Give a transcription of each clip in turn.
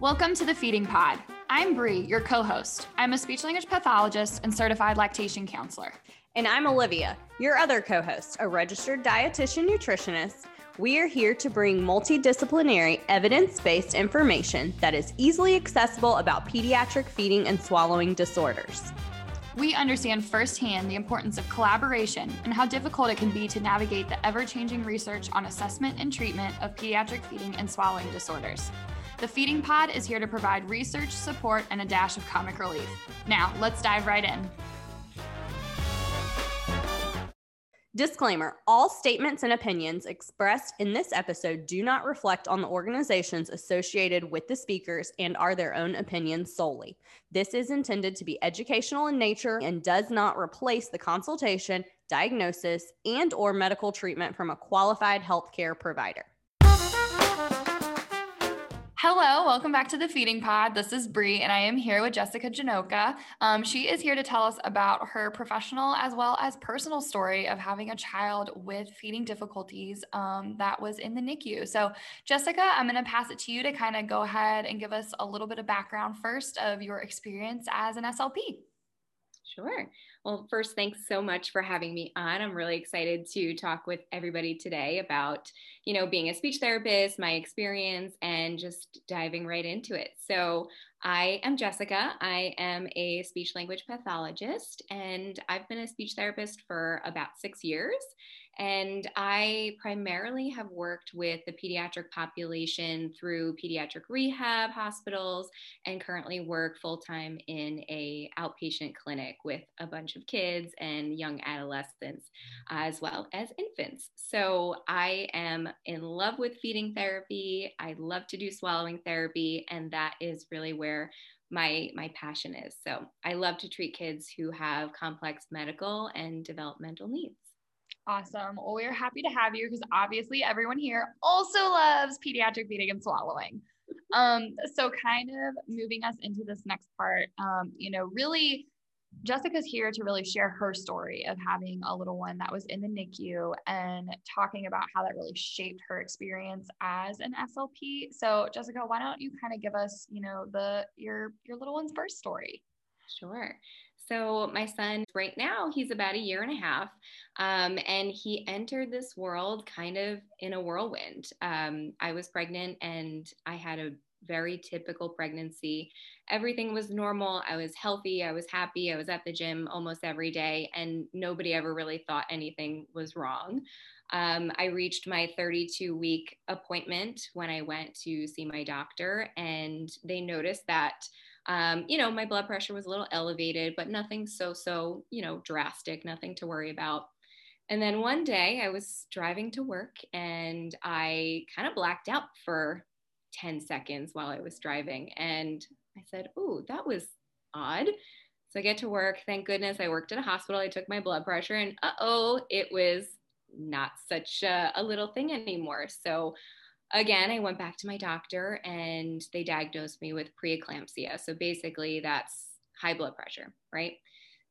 Welcome to the Feeding Pod. I'm Bri, your co host. I'm a speech language pathologist and certified lactation counselor. And I'm Olivia, your other co host, a registered dietitian nutritionist. We are here to bring multidisciplinary, evidence based information that is easily accessible about pediatric feeding and swallowing disorders. We understand firsthand the importance of collaboration and how difficult it can be to navigate the ever changing research on assessment and treatment of pediatric feeding and swallowing disorders. The Feeding Pod is here to provide research, support, and a dash of comic relief. Now, let's dive right in. Disclaimer All statements and opinions expressed in this episode do not reflect on the organizations associated with the speakers and are their own opinions solely. This is intended to be educational in nature and does not replace the consultation, diagnosis, and or medical treatment from a qualified healthcare provider. Hello, welcome back to the Feeding Pod. This is Bri, and I am here with Jessica Janocha. Um, she is here to tell us about her professional as well as personal story of having a child with feeding difficulties um, that was in the NICU. So, Jessica, I'm going to pass it to you to kind of go ahead and give us a little bit of background first of your experience as an SLP. Sure. Well, first, thanks so much for having me on. I'm really excited to talk with everybody today about, you know, being a speech therapist, my experience, and just diving right into it. So, I am Jessica. I am a speech language pathologist, and I've been a speech therapist for about six years. And I primarily have worked with the pediatric population through pediatric rehab hospitals and currently work full time in a outpatient clinic with a bunch of kids and young adolescents as well as infants. So I am in love with feeding therapy. I love to do swallowing therapy and that is really where my my passion is. So I love to treat kids who have complex medical and developmental needs. Awesome. Well, we're happy to have you because obviously everyone here also loves pediatric feeding and swallowing. Um, so kind of moving us into this next part, um, you know, really Jessica's here to really share her story of having a little one that was in the NICU and talking about how that really shaped her experience as an SLP. So, Jessica, why don't you kind of give us, you know, the your your little one's first story? Sure. So, my son, right now, he's about a year and a half, um, and he entered this world kind of in a whirlwind. Um, I was pregnant and I had a very typical pregnancy. Everything was normal. I was healthy. I was happy. I was at the gym almost every day, and nobody ever really thought anything was wrong. Um, I reached my 32 week appointment when I went to see my doctor, and they noticed that um, you know, my blood pressure was a little elevated, but nothing so, so, you know, drastic, nothing to worry about. And then one day I was driving to work and I kind of blacked out for 10 seconds while I was driving. And I said, Oh, that was odd. So I get to work. Thank goodness I worked at a hospital. I took my blood pressure and uh oh, it was not such a, a little thing anymore. So again, I went back to my doctor and they diagnosed me with preeclampsia. So basically, that's high blood pressure, right?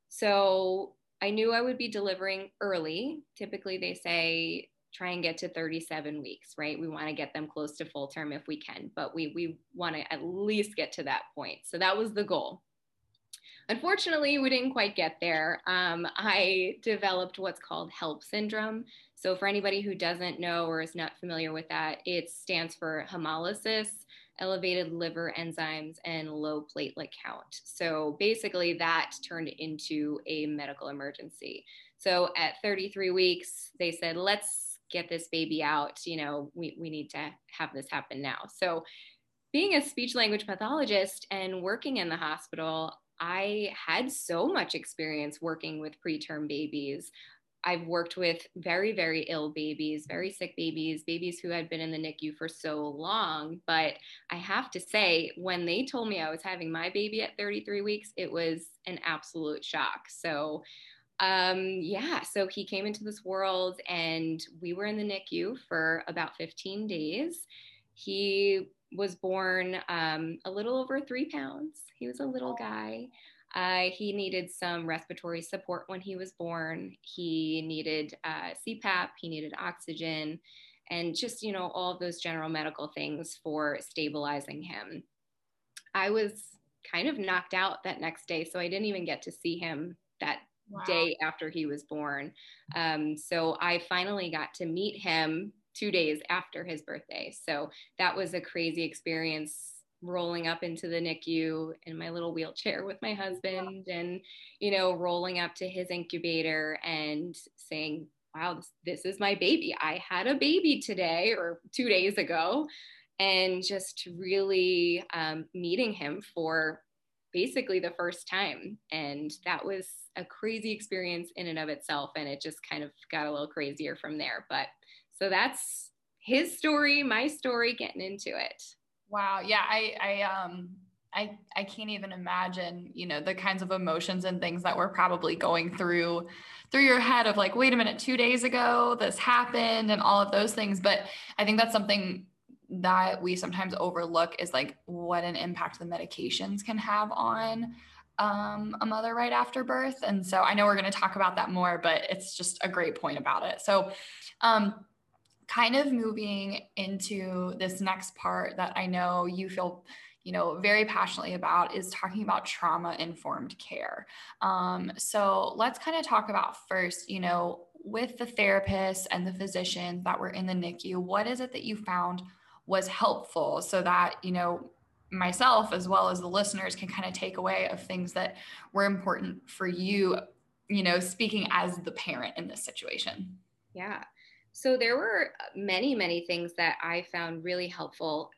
So I knew I would be delivering early. Typically, they say try and get to 37 weeks, right? We want to get them close to full term if we can, but we, we want to at least get to that point. So that was the goal. Unfortunately, we didn't quite get there. Um, I developed what's called HELLP syndrome. So, for anybody who doesn't know or is not familiar with that, it stands for hemolysis, elevated liver enzymes, and low platelet count. So, basically, that turned into a medical emergency. So, at 33 weeks, they said, let's get this baby out. You know, we, we need to have this happen now. So, being a speech language pathologist and working in the hospital, I had so much experience working with preterm babies. I've worked with very, very ill babies, very sick babies, babies who had been in the NICU for so long. But I have to say, when they told me I was having my baby at 33 weeks, it was an absolute shock. So, um, yeah, so he came into this world and we were in the NICU for about 15 days. He was born um, a little over three pounds. He was a little guy. Uh, he needed some respiratory support when he was born. He needed uh, CPAP, he needed oxygen, and just, you know, all of those general medical things for stabilizing him. I was kind of knocked out that next day. So I didn't even get to see him that wow. day after he was born. Um, so I finally got to meet him two days after his birthday. So that was a crazy experience rolling up into the NICU in my little wheelchair with my husband and, you know, rolling up to his incubator and saying, wow, this, this is my baby. I had a baby today or two days ago. And just really um, meeting him for basically the first time. And that was a crazy experience in and of itself. And it just kind of got a little crazier from there. But so that's his story, my story, getting into it. Wow. Yeah. I, I, um, I, I can't even imagine, you know, the kinds of emotions and things that we're probably going through through your head of like, wait a minute, two days ago, this happened and all of those things. But I think that's something that we sometimes overlook is like what an impact the medications can have on um, a mother right after birth. And so I know we're going to talk about that more, but it's just a great point about it. So, um, kind of moving into this next part that I know you feel you know very passionately about is talking about trauma informed care. Um, so let's kind of talk about first you know with the therapists and the physicians that were in the nicu what is it that you found was helpful so that you know myself as well as the listeners can kind of take away of things that were important for you you know speaking as the parent in this situation? Yeah so there were many, many things that I found really helpful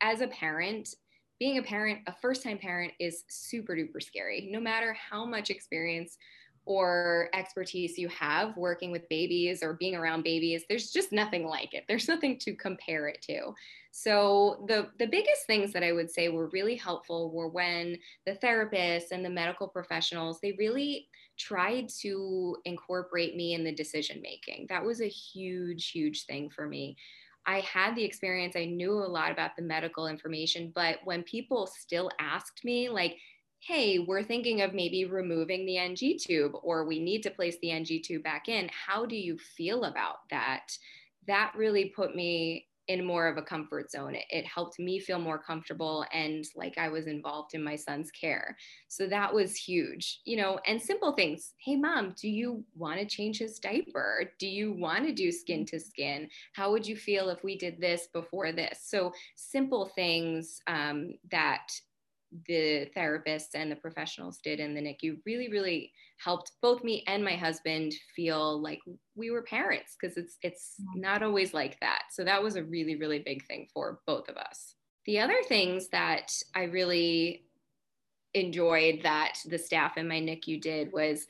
as a parent. Being a parent, a first time parent, is super duper scary. No matter how much experience or expertise you have working with babies or being around babies there's just nothing like it there's nothing to compare it to so the the biggest things that i would say were really helpful were when the therapists and the medical professionals they really tried to incorporate me in the decision making. That was a huge, huge thing for me. I had the experience, I knew a lot about the medical information, but when people still asked me, like, hey, we're thinking of maybe removing the NG tube, or we need to place the NG tube back in, how do you feel about that? That really put me in more of a comfort zone. It, it, helped me feel more comfortable and like I was involved in my son's care. So that was huge, you know, and simple things. Hey, mom, do you want to change his diaper? Do you want to do skin to skin? How would you feel if we did this before this? So simple things um, that the therapists and the professionals did in the NICU really, really helped both me and my husband feel like we were parents because it's it's mm-hmm. not always like that. So that was a really, really big thing for both of us. The other things that I really enjoyed that the staff in my NICU did was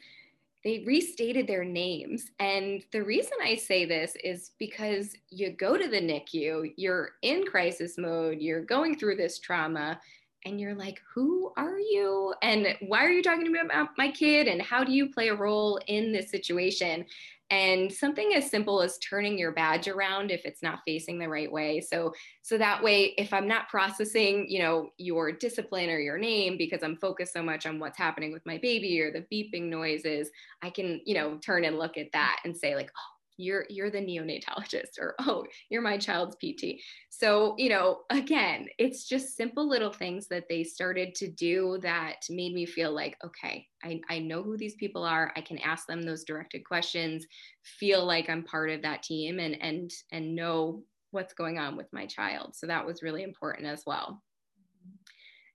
they restated their names. And the reason I say this is because you go to the NICU, you're in crisis mode, you're going through this trauma, and you're like, who are you? And why are you talking to me about my kid? And how do you play a role in this situation? And something as simple as turning your badge around if it's not facing the right way. So, so that way, if I'm not processing, you know, your discipline or your name because I'm focused so much on what's happening with my baby or the beeping noises, I can, you know, turn and look at that and say like, oh, you're you're the neonatologist or oh you're my child's pt so you know again it's just simple little things that they started to do that made me feel like okay I, I know who these people are. I can ask them those directed questions feel like i'm part of that team and and and know what's going on with my child. So that was really important as well.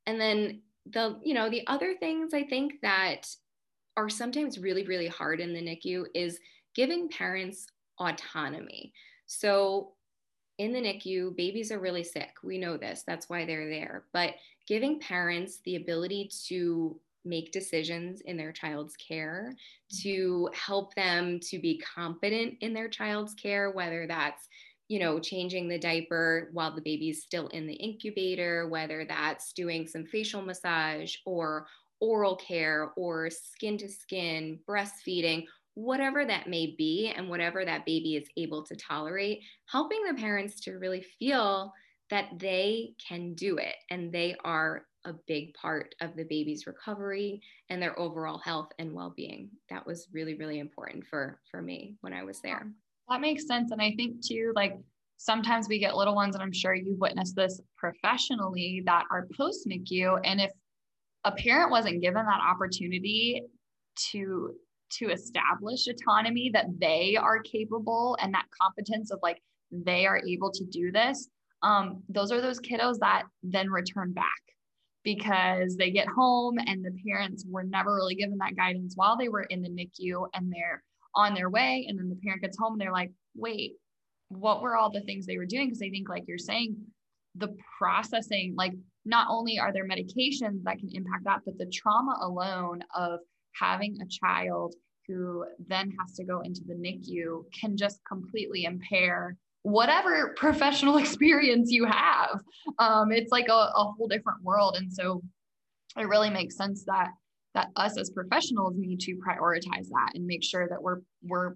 And then the you know the other things i think that are sometimes really really hard in the nicu is giving parents autonomy. So in the NICU, babies are really sick. We know this. That's why they're there. But giving parents the ability to make decisions in their child's care, to help them to be competent in their child's care, whether that's you know, changing the diaper while the baby's still in the incubator, whether that's doing some facial massage or oral care or skin to skin, breastfeeding, whatever that may be and whatever that baby is able to tolerate, helping the parents to really feel that they can do it and they are a big part of the baby's recovery and their overall health and well-being. That was really really important for for me when I was there. That makes sense and I think too like sometimes we get little ones, and I'm sure you've witnessed this professionally that are post NICU. And if a parent wasn't given that opportunity to to establish autonomy that they are capable and that competence of like they are able to do this um, those are those kiddos that then return back because they get home and the parents were never really given that guidance while they were in the NICU and they're on their way. And then the parent gets home and they're like, wait, what were all the things they were doing? Because I think, like you're saying, the processing, like not only are there medications that can impact that, but the trauma alone of having a child who then has to go into the NICU can just completely impair whatever professional experience you have. Um, it's like a, a whole different world. And so it really makes sense that that us as professionals need to prioritize that and make sure that we're we're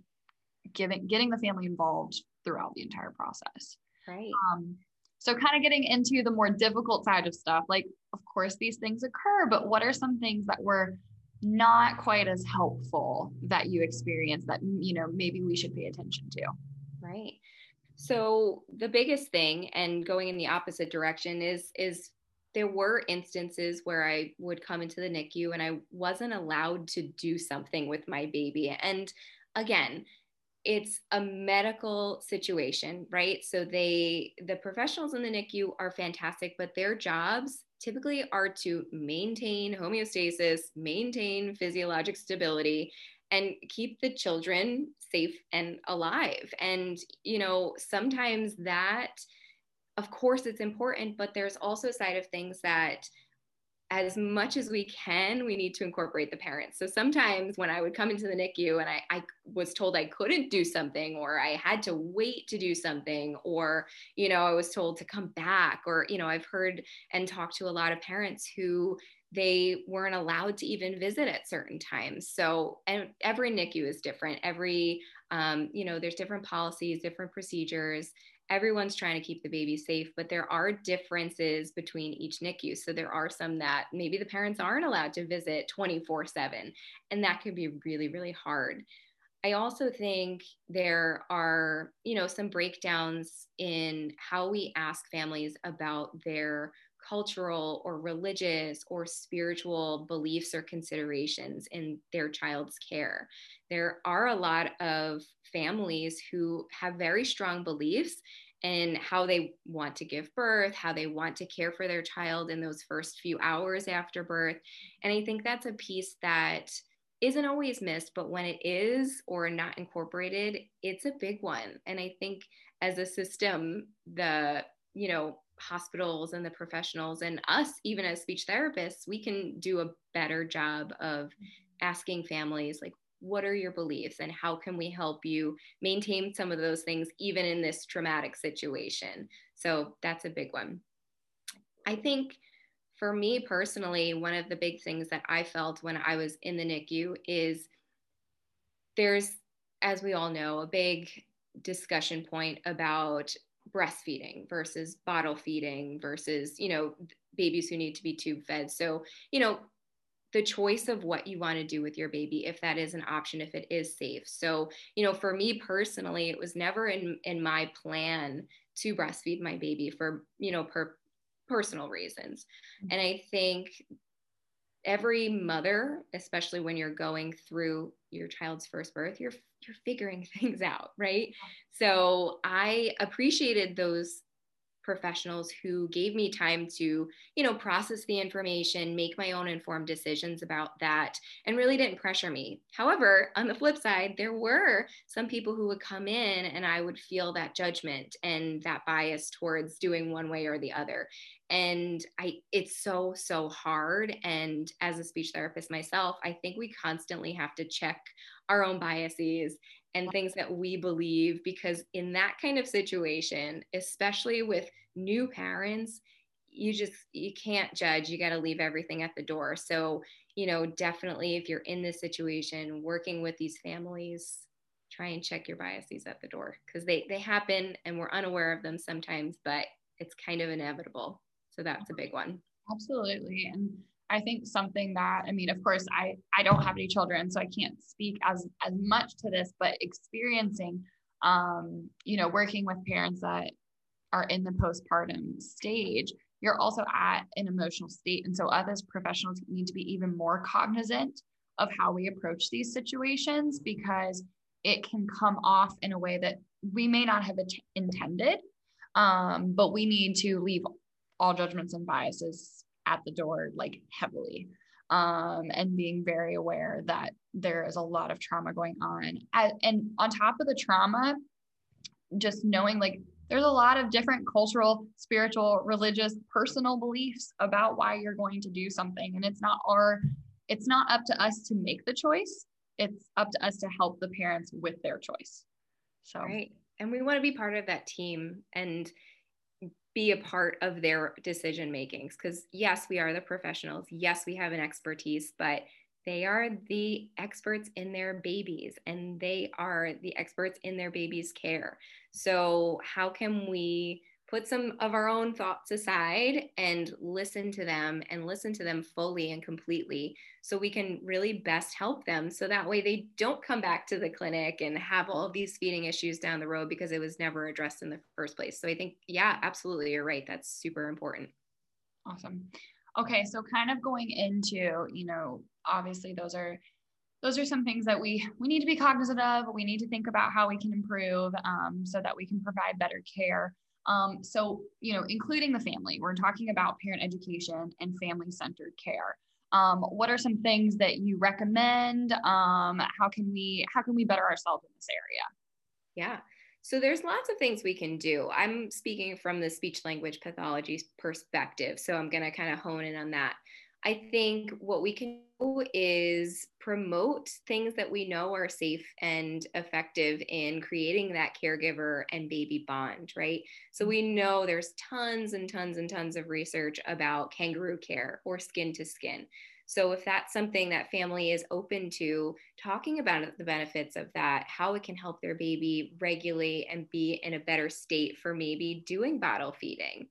giving getting the family involved throughout the entire process. Right. Um, so kind of getting into the more difficult side of stuff, like of course these things occur, but what are some things that were not quite as helpful that you experience that you know maybe we should pay attention to? Right. So the biggest thing and going in the opposite direction is is there were instances where I would come into the NICU and I wasn't allowed to do something with my baby. And again, it's a medical situation, right? So they the professionals in the NICU are fantastic, but their jobs typically are to maintain homeostasis, maintain physiologic stability, and keep the children safe and alive. And, you know, sometimes that, of course, it's important, but there's also a side of things that as much as we can, we need to incorporate the parents. So sometimes when I would come into the NICU and I, I, was told I couldn't do something, or I had to wait to do something, or, you know, I was told to come back, or, you know, I've heard and talked to a lot of parents who they weren't allowed to even visit at certain times. So, and every NICU is different. Every, um, you know, there's different policies, different procedures. Everyone's trying to keep the baby safe, but there are differences between each NICU. So, there are some that maybe the parents aren't allowed to visit 24 7, and that can be really, really hard. I also think there are, you know, some breakdowns in how we ask families about their cultural or religious or spiritual beliefs or considerations in their child's care. There are a lot of families who have very strong beliefs in how they want to give birth, how they want to care for their child in those first few hours after birth. And I think that's a piece that isn't always missed, but when it is or not incorporated, it's a big one. And I think as a system, the you know hospitals and the professionals and us even as speech therapists we can do a better job of asking families like what are your beliefs and how can we help you maintain some of those things even in this traumatic situation? So that's a big one. I think for me personally one of the big things that i felt when i was in the nicu is there's as we all know a big discussion point about breastfeeding versus bottle feeding versus you know babies who need to be tube fed. So you know the choice of what you want to do with your baby if that is an option if it is safe. So you know for me personally it was never in in my plan to breastfeed my baby for you know per personal reasons. Mm-hmm. and i think every mother especially when you're going through your child's first birth you're you're figuring things out right? So i appreciated those professionals who gave me time to you know process the information make my own informed decisions about that and really didn't pressure me. However on the flip side there were some people who would come in and i would feel that judgment and that bias towards doing one way or the other. And i it's so so hard. And as a speech therapist myself i think we constantly have to check our own biases and things that we believe because in that kind of situation especially with new parents you just you can't judge you got to leave everything at the door. So you know definitely if you're in this situation working with these families try and check your biases at the door because they they happen and we're unaware of them sometimes but it's kind of inevitable. So that's a big one. Absolutely and I think something that I mean, of course, I I don't have any children, so I can't speak as as much to this, but experiencing um, you know, working with parents that are in the postpartum stage, you're also at an emotional state. And so, as professionals need to be even more cognizant of how we approach these situations because it can come off in a way that we may not have intended. Um, but we need to leave all judgments and biases at the door, like heavily, um, and being very aware that there is a lot of trauma going on. And on top of the trauma, just knowing like there's a lot of different cultural, spiritual, religious, personal beliefs about why you're going to do something. And it's not our, it's not up to us to make the choice. It's up to us to help the parents with their choice. So, right. And we want to be part of that team and be a part of their decision makings. Because, yes, we are the professionals. Yes, we have an expertise, but they are the experts in their babies and they are the experts in their babies care. So, how can we put some of our own thoughts aside and listen to them and listen to them fully and completely so we can really best help them so that way they don't come back to the clinic and have all these feeding issues down the road because it was never addressed in the first place. So I think yeah, absolutely you're right. That's super important. Awesome. Okay, so kind of going into, you know, obviously those are those are some things that we we need to be cognizant of. We need to think about how we can improve um, so that we can provide better care. Um, so, you know, including the family, we're talking about parent education and family centered care. Um, what are some things that you recommend? Um, how can we how can we better ourselves in this area? Yeah. So there's lots of things we can do. I'm speaking from the speech language pathology perspective, so I'm going to kind of hone in on that. I think what we can do is promote things that we know are safe and effective in creating that caregiver and baby bond, right? So we mm-hmm. know there's tons and tons and tons of research about kangaroo care or skin to skin. So, if that's something that family is open to talking about the benefits of that, how it can help their baby regulate and be in a better state for maybe doing bottle feeding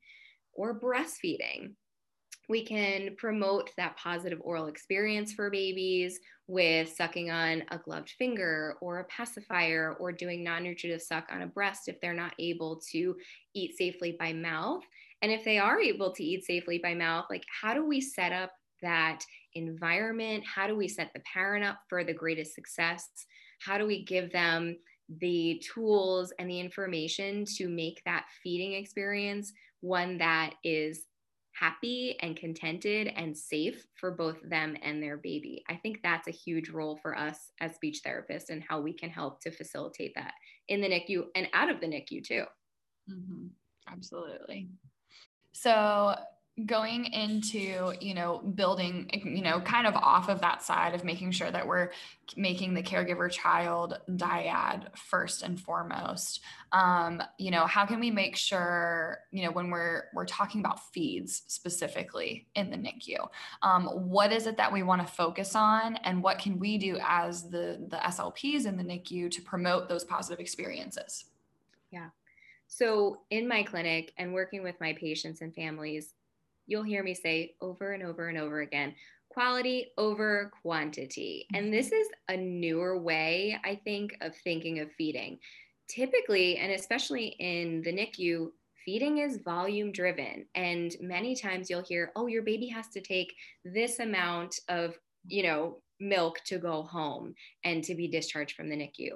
or breastfeeding, we can promote that positive oral experience for babies with sucking on a gloved finger or a pacifier or doing non nutritive suck on a breast if they're not able to eat safely by mouth. And if they are able to eat safely by mouth, like how do we set up that environment? How do we set the parent up for the greatest success? How do we give them the tools and the information to make that feeding experience one that is happy and contented and safe for both them and their baby. I think that's a huge role for us as speech therapists and how we can help to facilitate that in the NICU and out of the NICU too. Mm-hmm. Absolutely. So, going into you know building you know kind of off of that side of making sure that we're making the caregiver child dyad first and foremost. Um, you know how can we make sure you know when we're we're talking about feeds specifically in the nicu um, what is it that we want to focus on and what can we do as the the slps in the nicu to promote those positive experiences? Yeah. So in my clinic and working with my patients and families you'll hear me say over and over and over again quality over quantity. And mm-hmm. this is a newer way, I think, of thinking of feeding. Typically, and especially in the NICU, feeding is volume driven. And many times you'll hear, oh, your baby has to take this amount of, you know, milk to go home and to be discharged from the NICU.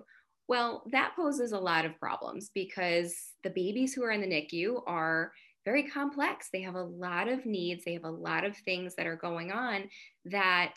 Well, that poses a lot of problems because the babies who are in the NICU are very complex. They have a lot of needs, they have a lot of things that are going on that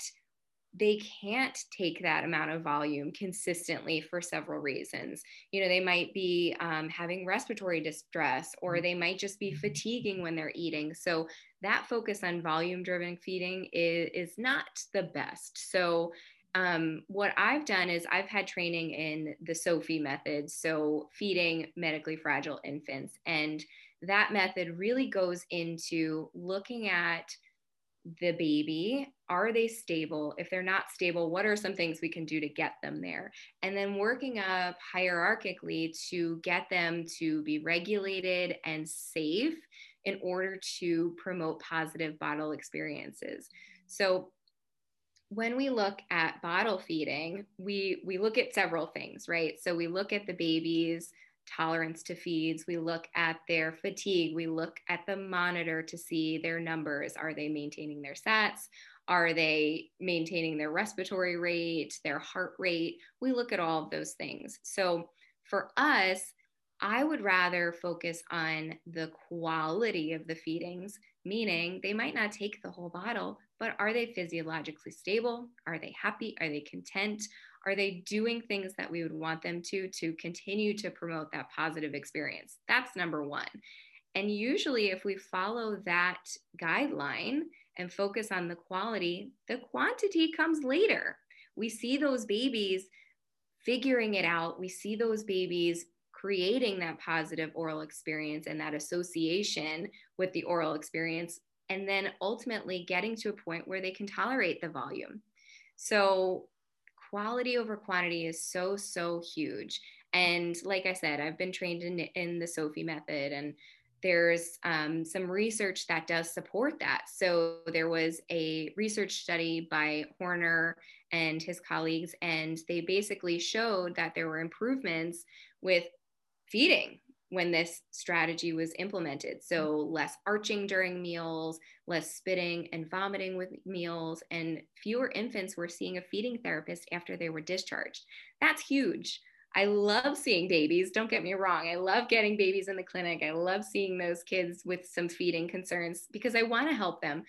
they can't take that amount of volume consistently for several reasons. You know, they might be um, having respiratory distress or they might just be fatiguing when they're eating. So, that focus on volume driven feeding is, is not the best. So, um, what I've done is I've had training in the SOFFI method, so feeding medically fragile infants. And that method really goes into looking at the baby. Are they stable? If they're not stable, what are some things we can do to get them there? And then working up hierarchically to get them to be regulated and safe in order to promote positive bottle experiences. So when we look at bottle feeding, we we look at several things, right? So we look at the baby's tolerance to feeds, we look at their fatigue, we look at the monitor to see their numbers. Are they maintaining their sats? Are they maintaining their respiratory rate, their heart rate? We look at all of those things. So for us, I would rather focus on the quality of the feedings, meaning they might not take the whole bottle, but are they physiologically stable? Are they happy? Are they content? Are they doing things that we would want them to to continue to promote that positive experience? That's number one. And usually, if we follow that guideline and focus on the quality, the quantity comes later. We see those babies figuring it out. We see those babies creating that positive oral experience and that association with the oral experience, and then ultimately getting to a point where they can tolerate the volume. So, quality over quantity is so, so huge. And like I said, I've been trained in, in the SOFFI method, and there's um, some research that does support that. So there was a research study by Horner and his colleagues, and they basically showed that there were improvements with feeding when this strategy was implemented. So, mm-hmm. less arching during meals, less spitting and vomiting with meals, and fewer infants were seeing a feeding therapist after they were discharged. That's huge. I love seeing babies. Don't get me wrong. I love getting babies in the clinic. I love seeing those kids with some feeding concerns because I want to help them.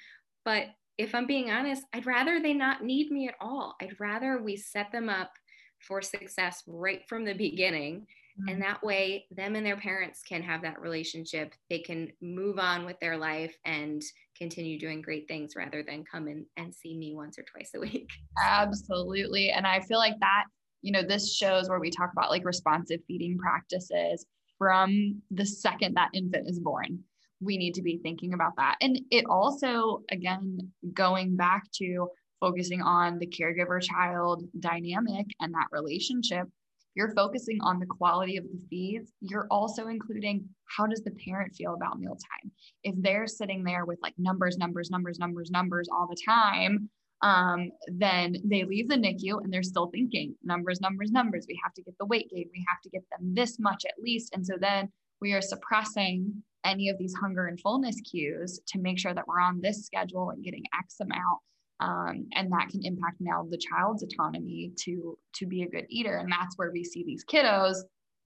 But if I'm being honest, I'd rather they not need me at all. I'd rather we set them up for success right from the beginning Mm-hmm. And that way, them and their parents can have that relationship. They can move on with their life and continue doing great things rather than come in and see me once or twice a week. Absolutely. And I feel like that, you know, this shows where we talk about like responsive feeding practices from the second that infant is born. We need to be thinking about that. And it also, again, going back to focusing on the caregiver child dynamic and that relationship you're focusing on the quality of the feeds, you're also including how does the parent feel about mealtime? If they're sitting there with like numbers, numbers, numbers, numbers, numbers all the time, um, then they leave the NICU and they're still thinking numbers, numbers, numbers. We have to get the weight gain. We have to get them this much at least. And so then we are suppressing any of these hunger and fullness cues to make sure that we're on this schedule and getting X amount um, and that can impact now the child's autonomy to to be a good eater. And that's where we see these kiddos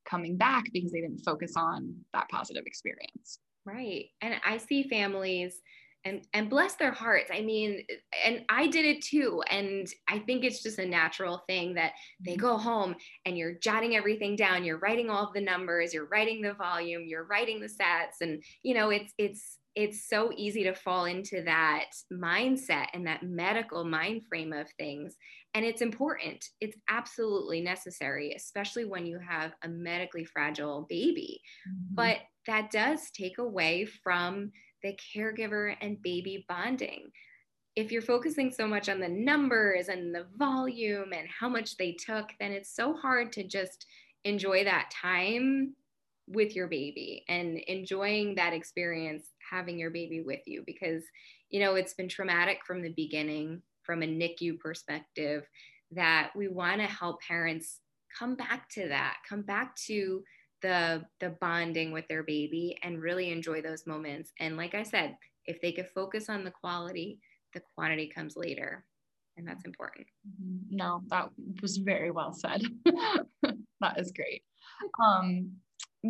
coming back because they didn't focus on that positive experience. Right. And i see families and and bless their hearts i mean and i did it too and i think it's just a natural thing that they mm-hmm. go home and you're jotting everything down you're writing all of the numbers you're writing the volume you're writing the sets and you know it's it's it's so easy to fall into that mindset and that medical mind frame of things. And it's important, it's absolutely necessary, especially when you have a medically fragile baby. Mm-hmm. But that does take away from the caregiver and baby bonding. If you're focusing so much on the numbers and the volume and how much they took, then it's so hard to just enjoy that time with your baby and enjoying that experience having your baby with you because you know it's been traumatic from the beginning from a NICU perspective that we want to help parents come back to that come back to the the bonding with their baby and really enjoy those moments. And like i said if they could focus on the quality the quantity comes later. And that's important. Mm-hmm. no that was very well said. That is great. Um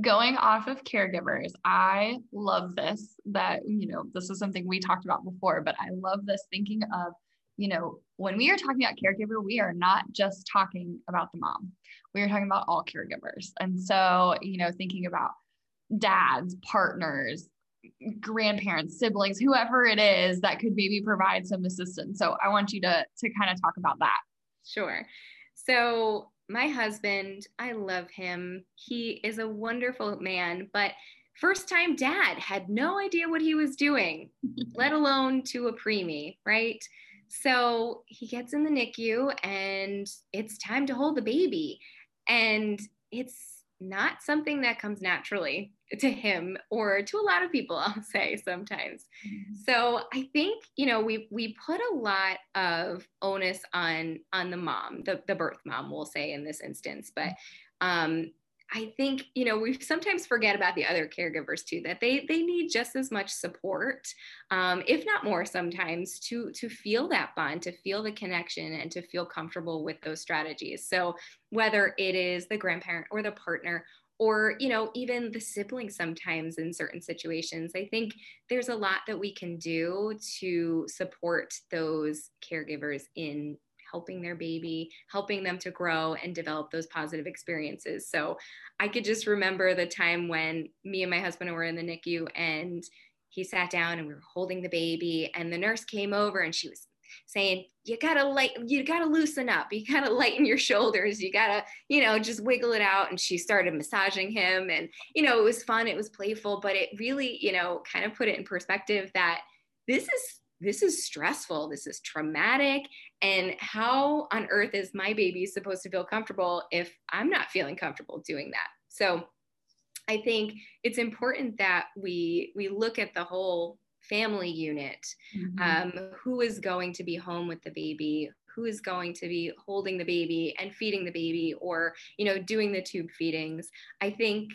going off of caregivers, I love this that, you know, this is something we talked about before, but I love this thinking of, you know, when we are talking about caregiver, we are not just talking about the mom, we are talking about all caregivers. And so, you know, thinking about dads, partners, grandparents, siblings, whoever it is that could maybe provide some assistance. So I want you to to kind of talk about that. Sure. So my husband, I love him. He is a wonderful man, but first time dad had no idea what he was doing, let alone to a preemie, right? So he gets in the NICU and it's time to hold the baby. And it's not something that comes naturally. to him or to a lot of people i'll say sometimes mm-hmm. so i think you know we we put a lot of onus on on the mom the, the birth mom we'll say in this instance but um I think you know we sometimes forget about the other caregivers too that they they need just as much support, um, if not more sometimes, to to feel that bond, to feel the connection, and to feel comfortable with those strategies. So whether it is the grandparent or the partner or you know even the sibling sometimes in certain situations i think there's a lot that we can do to support those caregivers in helping their baby, helping them to grow and develop those positive experiences. So I could just remember the time when me and my husband were in the NICU and he sat down and we were holding the baby and the nurse came over and she was saying you gotta light you gotta loosen up. You gotta lighten your shoulders. You gotta you know just wiggle it out. And she started massaging him and you know it was fun it was playful but it really you know kind of put it in perspective that this is this is stressful. This is traumatic and how on earth is my baby supposed to feel comfortable if i'm not feeling comfortable doing that so i think it's important that we we look at the whole family unit mm-hmm. um, who is going to be home with the baby who is going to be holding the baby and feeding the baby or you know doing the tube feedings i think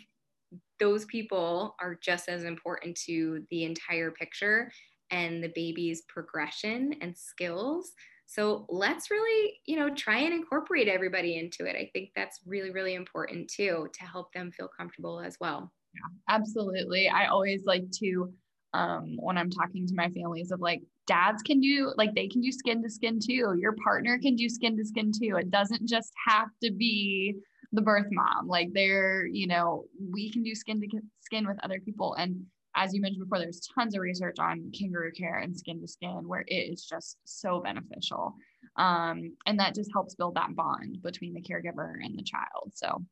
those people are just as important to the entire picture and the baby's progression and skills. So let's really, you know, try and incorporate everybody into it. I think that's really, really important too to help them feel comfortable as well. Yeah, absolutely. I always like to, um, when I'm talking to my families, of like, dads can do, like, they can do skin to skin too. Your partner can do skin to skin too. It doesn't just have to be the birth mom. Like, they're, you know, we can do skin to skin with other people. And as you mentioned before, there's tons of research on kangaroo care and skin to skin where it is just so beneficial. Um, and that just helps build that bond between the caregiver and the child. So,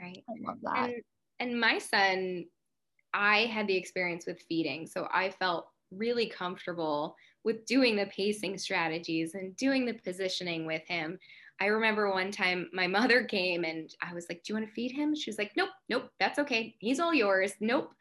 right. I love that. And, and my son, I had the experience with feeding. So I felt really comfortable with doing the pacing strategies and doing the positioning with him. I remember one time my mother came and I was like, Do you want to feed him? She was like, Nope, nope, that's okay. He's all yours. Nope.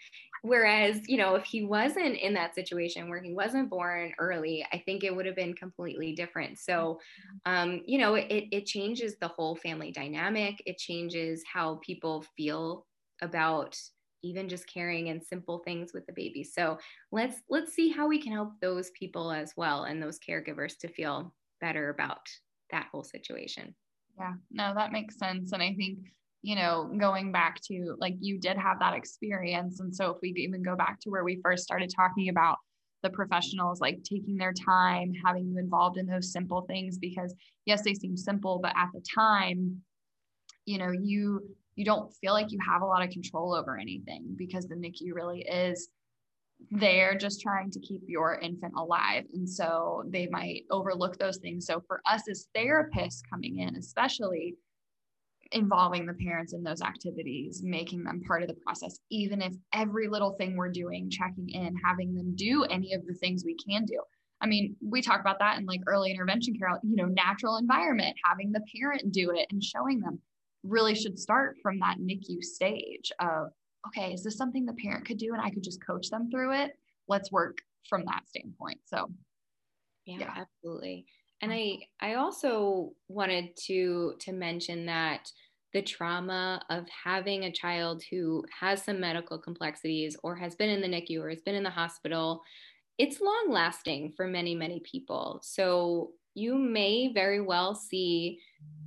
Whereas, you know, if he wasn't in that situation where he wasn't born early, I think it would have been completely different. So, um, you know, it, it changes the whole family dynamic. It changes how people feel about even just caring and simple things with the baby. So let's let's see how we can help those people as well and those caregivers to feel better about that whole situation. Yeah, no, that makes sense. And I think you know, going back to like you did have that experience. And so if we even go back to where we first started talking about the professionals like taking their time, having you involved in those simple things, because yes, they seem simple, but at the time, you know, you you don't feel like you have a lot of control over anything because the NICU really is there just trying to keep your infant alive. And so they might overlook those things. So for us as therapists coming in, especially, involving the parents in those activities, making them part of the process, even if every little thing we're doing, checking in, having them do any of the things we can do. I mean, we talk about that in like early intervention care, you know, natural environment, having the parent do it and showing them really should start from that NICU stage of, okay, is this something the parent could do and I could just coach them through it? Let's work from that standpoint. So, yeah, yeah. absolutely and uh-huh. i i also wanted to to mention that the trauma of having a child who has some medical complexities or has been in the NICU or has been in the hospital, it's long lasting for many, many people. So you may very well see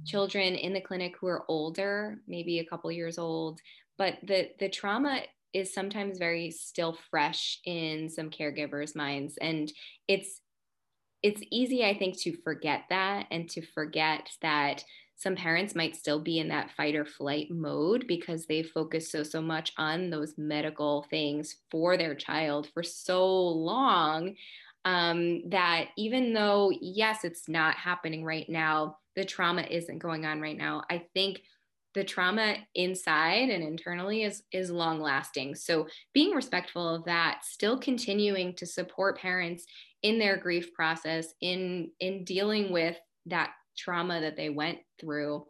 children in the clinic who are older, maybe a couple years old, but the, the trauma is sometimes very still fresh in some caregivers' minds. And it's it's easy, I think, to forget that and to forget that some parents might still be in that fight or flight mode because they focus so so much on those medical things for their child for so long um, that even though yes it's not happening right now the trauma isn't going on right now. I think the trauma inside and internally is is long lasting so being respectful of that still continuing to support parents in their grief process in in dealing with that trauma that they went through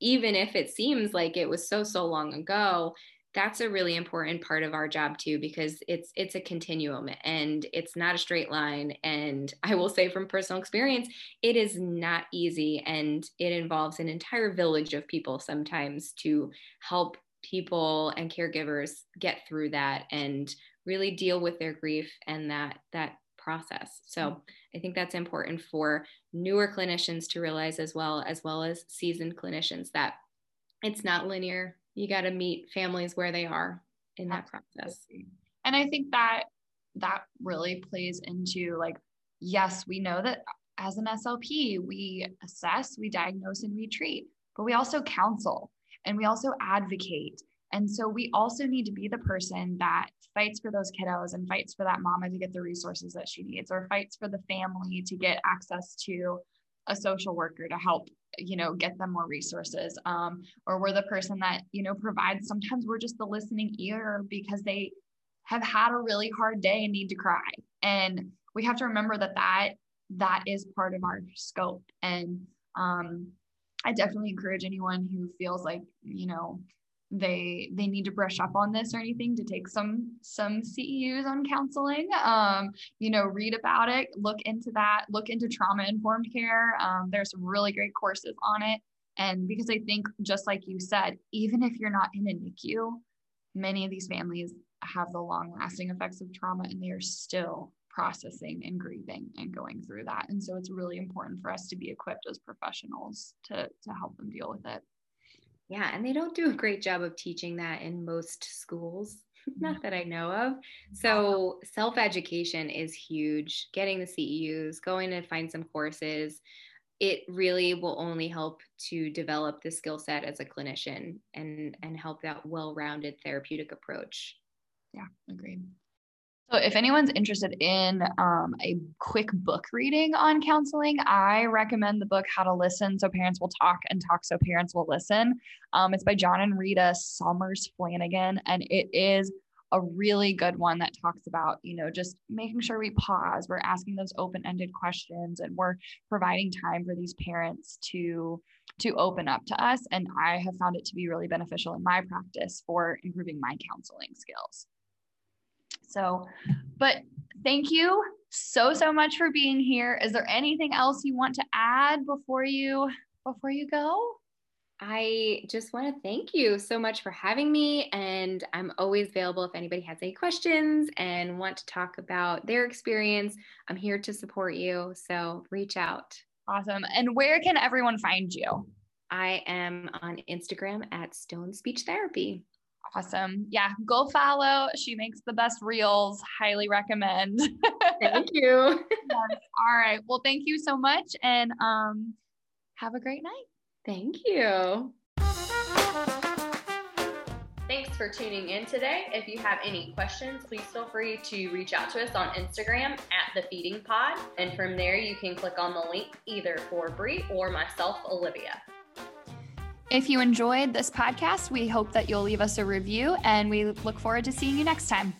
even if it seems like it was so so long ago that's a really important part of our job too because it's it's a continuum and it's not a straight line. And i will say from personal experience it is not easy and it involves an entire village of people sometimes to help people and caregivers get through that and really deal with their grief and that that process so mm-hmm. i think that's important for newer clinicians to realize as well as well as seasoned clinicians that it's not linear you got to meet families where they are in that process. And I think that that really plays into like, yes, we know that as an SLP, we assess, we diagnose, and we treat, but we also counsel and we also advocate. And so we also need to be the person that fights for those kiddos and fights for that mama to get the resources that she needs or fights for the family to get access to a social worker to help you know get them more resources um, or we're the person that you know provides sometimes we're just the listening ear because they have had a really hard day and need to cry. And we have to remember that that that is part of our scope. And um, i definitely encourage anyone who feels like you know they they need to brush up on this or anything to take some some ceus on counseling um, you know read about it look into that look into trauma informed care. Um, there's some really great courses on it. And because i think just like you said even if you're not in a nicu many of these families have the long lasting effects of trauma and they are still processing and grieving and going through that. And so it's really important for us to be equipped as professionals to to help them deal with it yeah, and they don't do a great job of teaching that in most schools, not that I know of. So, self education is huge. Getting the CEUs, going to find some courses, it really will only help to develop the skill set as a clinician and and help that well-rounded therapeutic approach. Yeah, agreed. So, if anyone's interested in um, a quick book reading on counseling, I recommend the book How to Listen So Parents Will Talk and Talk So Parents Will Listen. Um, it's by John and Rita Sommers Flanagan, and it is a really good one that talks about, you know, just making sure we pause, we're asking those open-ended questions, and we're providing time for these parents to to open up to us. And I have found it to be really beneficial in my practice for improving my counseling skills. So, but thank you so so much for being here. Is there anything else you want to add before you before you go? I just want to thank you so much for having me. And I'm always available if anybody has any questions and want to talk about their experience. I'm here to support you. So reach out. Awesome. And where can everyone find you? I am on Instagram at Stone Speech Therapy. Awesome. Yeah, go follow. She makes the best reels. Highly recommend. Thank you. yes. All right. Well, thank you so much and um have a great night. Thank you. Thanks for tuning in today. If you have any questions, please feel free to reach out to us on Instagram at the Feeding Pod. And from there, you can click on the link either for Bri or myself, Olivia. If you enjoyed this podcast, we hope that you'll leave us a review and we look forward to seeing you next time.